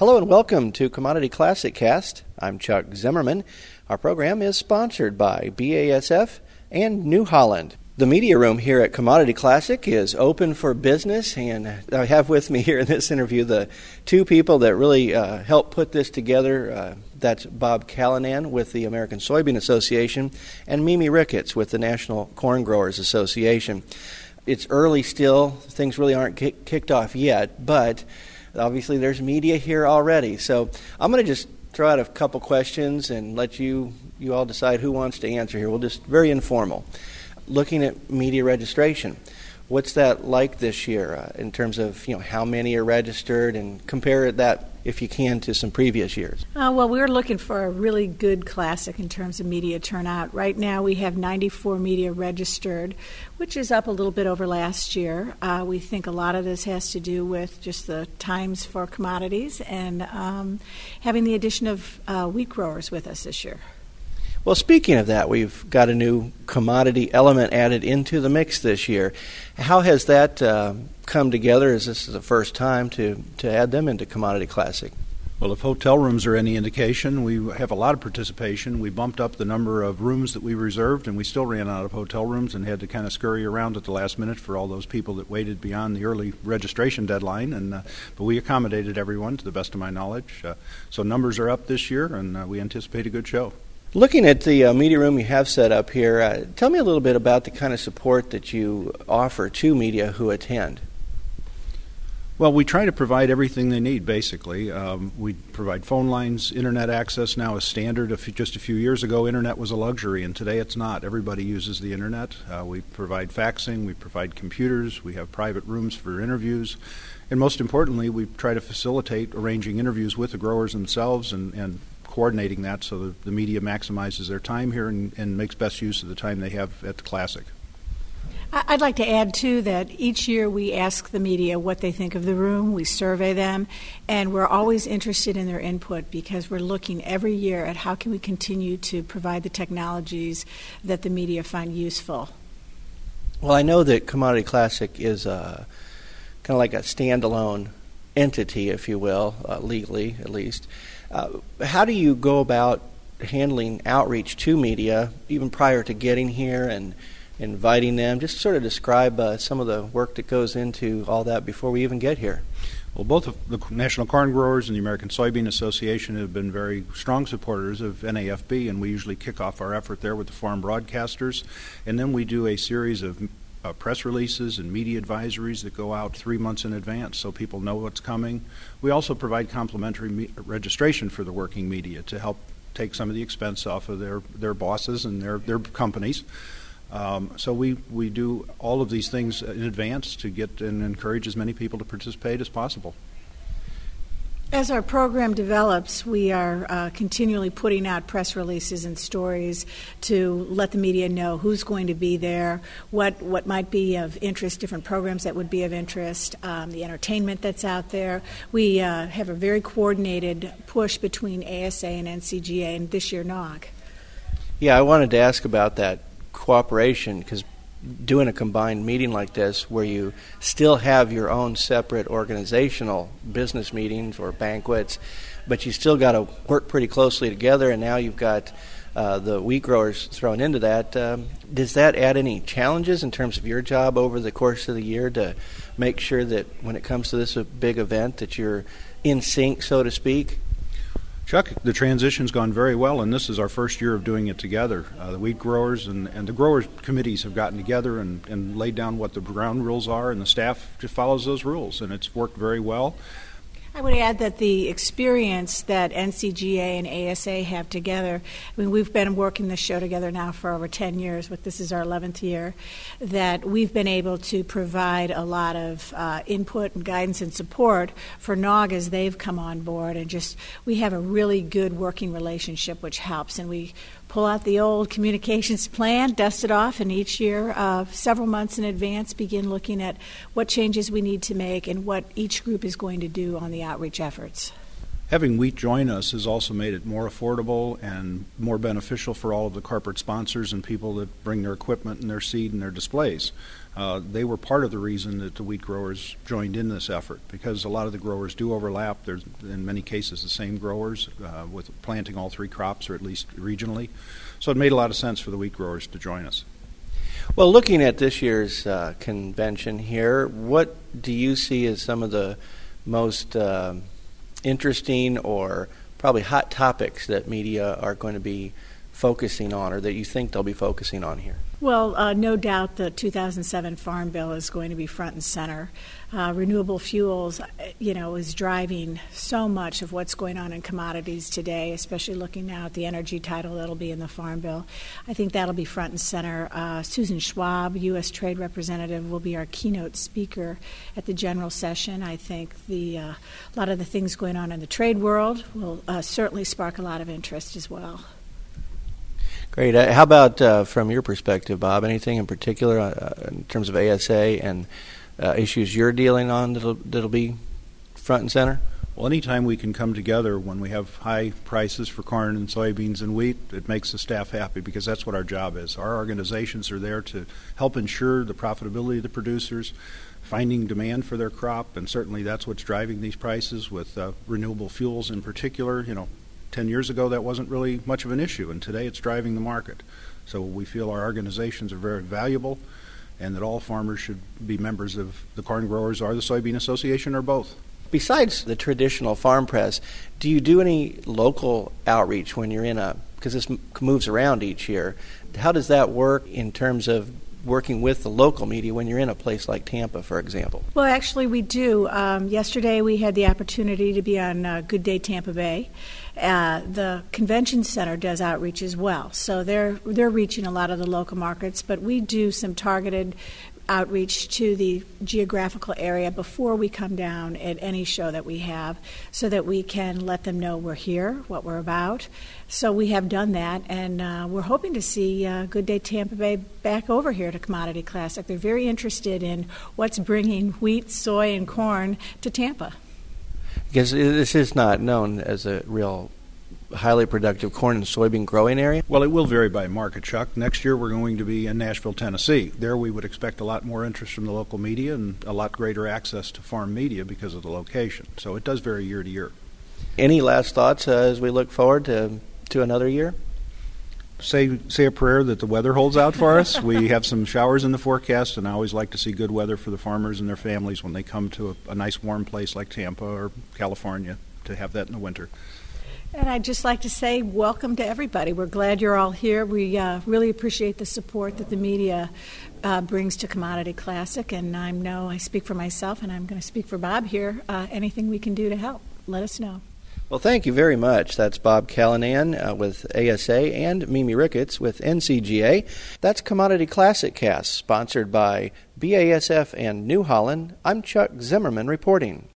Hello and welcome to Commodity Classic Cast. I'm Chuck Zimmerman. Our program is sponsored by BASF and New Holland. The media room here at Commodity Classic is open for business, and I have with me here in this interview the two people that really uh, helped put this together. Uh, that's Bob Callanan with the American Soybean Association and Mimi Ricketts with the National Corn Growers Association. It's early still, things really aren't kick- kicked off yet, but Obviously, there's media here already. So I'm going to just throw out a couple questions and let you you all decide who wants to answer here. We'll just very informal. Looking at media registration, what's that like this year uh, in terms of you know how many are registered and compare that if you can, to some previous years? Uh, well, we're looking for a really good classic in terms of media turnout. Right now, we have 94 media registered, which is up a little bit over last year. Uh, we think a lot of this has to do with just the times for commodities and um, having the addition of uh, wheat growers with us this year. Well, speaking of that, we've got a new commodity element added into the mix this year. How has that uh, come together? Is this the first time to, to add them into Commodity Classic? Well, if hotel rooms are any indication, we have a lot of participation. We bumped up the number of rooms that we reserved, and we still ran out of hotel rooms and had to kind of scurry around at the last minute for all those people that waited beyond the early registration deadline. And uh, but we accommodated everyone to the best of my knowledge. Uh, so numbers are up this year, and uh, we anticipate a good show. Looking at the uh, media room you have set up here, uh, tell me a little bit about the kind of support that you offer to media who attend. Well, we try to provide everything they need, basically. Um, we provide phone lines, internet access now is standard. A few, just a few years ago, internet was a luxury, and today it's not. Everybody uses the internet. Uh, we provide faxing, we provide computers, we have private rooms for interviews, and most importantly, we try to facilitate arranging interviews with the growers themselves and, and coordinating that so that the media maximizes their time here and, and makes best use of the time they have at the Classic. I'd like to add, too, that each year we ask the media what they think of the room, we survey them, and we're always interested in their input because we're looking every year at how can we continue to provide the technologies that the media find useful. Well, I know that Commodity Classic is uh, kind of like a standalone entity, if you will, uh, legally at least. Uh, how do you go about handling outreach to media, even prior to getting here and inviting them? Just sort of describe uh, some of the work that goes into all that before we even get here. Well, both the National Corn Growers and the American Soybean Association have been very strong supporters of NAFB, and we usually kick off our effort there with the farm broadcasters. And then we do a series of uh, press releases and media advisories that go out three months in advance so people know what's coming. We also provide complimentary me- registration for the working media to help take some of the expense off of their, their bosses and their, their companies. Um, so we, we do all of these things in advance to get and encourage as many people to participate as possible. As our program develops, we are uh, continually putting out press releases and stories to let the media know who's going to be there, what, what might be of interest, different programs that would be of interest, um, the entertainment that's out there. We uh, have a very coordinated push between ASA and NCGA, and this year NAWG. Yeah, I wanted to ask about that cooperation because doing a combined meeting like this where you still have your own separate organizational business meetings or banquets, but you still got to work pretty closely together, and now you've got uh, the wheat growers thrown into that. Um, does that add any challenges in terms of your job over the course of the year to make sure that when it comes to this big event that you're in sync, so to speak? Chuck, the transition's gone very well, and this is our first year of doing it together. Uh, the wheat growers and, and the growers committees have gotten together and, and laid down what the ground rules are, and the staff just follows those rules, and it's worked very well. I would add that the experience that NCGA and ASA have together, I mean, we've been working this show together now for over 10 years, but this is our 11th year, that we've been able to provide a lot of uh, input and guidance and support for NAWG as they've come on board. And just, we have a really good working relationship, which helps. And we pull out the old communications plan, dust it off, and each year, uh, several months in advance, begin looking at what changes we need to make and what each group is going to do on the outreach efforts. Having wheat join us has also made it more affordable and more beneficial for all of the corporate sponsors and people that bring their equipment and their seed and their displays. Uh, they were part of the reason that the wheat growers joined in this effort because a lot of the growers do overlap. There's, in many cases, the same growers uh, with planting all three crops or at least regionally. So it made a lot of sense for the wheat growers to join us. Well, looking at this year's uh, convention here, what do you see as some of the most uh, interesting or probably hot topics that media are going to be focusing on or that you think they'll be focusing on here? Well, uh, no doubt the 2007 Farm Bill is going to be front and center. Uh, renewable fuels, uh, you know, is driving so much of what's going on in commodities today, especially looking now at the energy title that'll be in the Farm Bill. I think that'll be front and center. Uh, Susan Schwab, U.S. Trade Representative, will be our keynote speaker at the general session. I think the uh, a lot of the things going on in the trade world will uh, certainly spark a lot of interest as well. Great. Uh, how about uh, from your perspective, Bob? Anything in particular uh, in terms of ASA and uh, issues you're dealing on that'll, that'll be front and center? Well, anytime we can come together when we have high prices for corn and soybeans and wheat, it makes the staff happy because that's what our job is. Our organizations are there to help ensure the profitability of the producers, finding demand for their crop, and certainly that's what's driving these prices with uh, renewable fuels in particular. You know, 10 years ago, that wasn't really much of an issue, and today it's driving the market. So we feel our organizations are very valuable and that all farmers should be members of the Corn Growers or the Soybean Association or both. Besides the traditional farm press, do you do any local outreach when you're in a, because this moves around each year, how does that work in terms of working with the local media when you're in a place like Tampa, for example? Well, actually, we do. Um, yesterday, we had the opportunity to be on uh, Good Day Tampa Bay. Uh, the convention center does outreach as well, so they're they're reaching a lot of the local markets. But we do some targeted outreach to the geographical area before we come down at any show that we have so that we can let them know we're here, what we're about. So we have done that, and uh, we're hoping to see uh, Good Day Tampa Bay back over here to Commodity Classic. They're very interested in what's bringing wheat, soy, and corn to Tampa. Because this is not known as a real highly productive corn and soybean growing area? Well, it will vary by market, Chuck. Next year, we're going to be in Nashville, Tennessee. There, we would expect a lot more interest from the local media and a lot greater access to farm media because of the location. So it does vary year to year. Any last thoughts uh, as we look forward to, to another year? Say, say a prayer that the weather holds out for us. we have some showers in the forecast, and I always like to see good weather for the farmers and their families when they come to a, a nice warm place like Tampa or California to have that in the winter. And I'd just like to say welcome to everybody. We're glad you're all here. We uh, really appreciate the support that the media uh, brings to Commodity Classic. And I know I speak for myself, and I'm going to speak for Bob here. Uh, anything we can do to help, let us know. Well, thank you very much. That's Bob Callanan uh, with ASA and Mimi Ricketts with NCGA. That's Commodity Classic Cast, sponsored by BASF and New Holland. I'm Chuck Zimmerman reporting.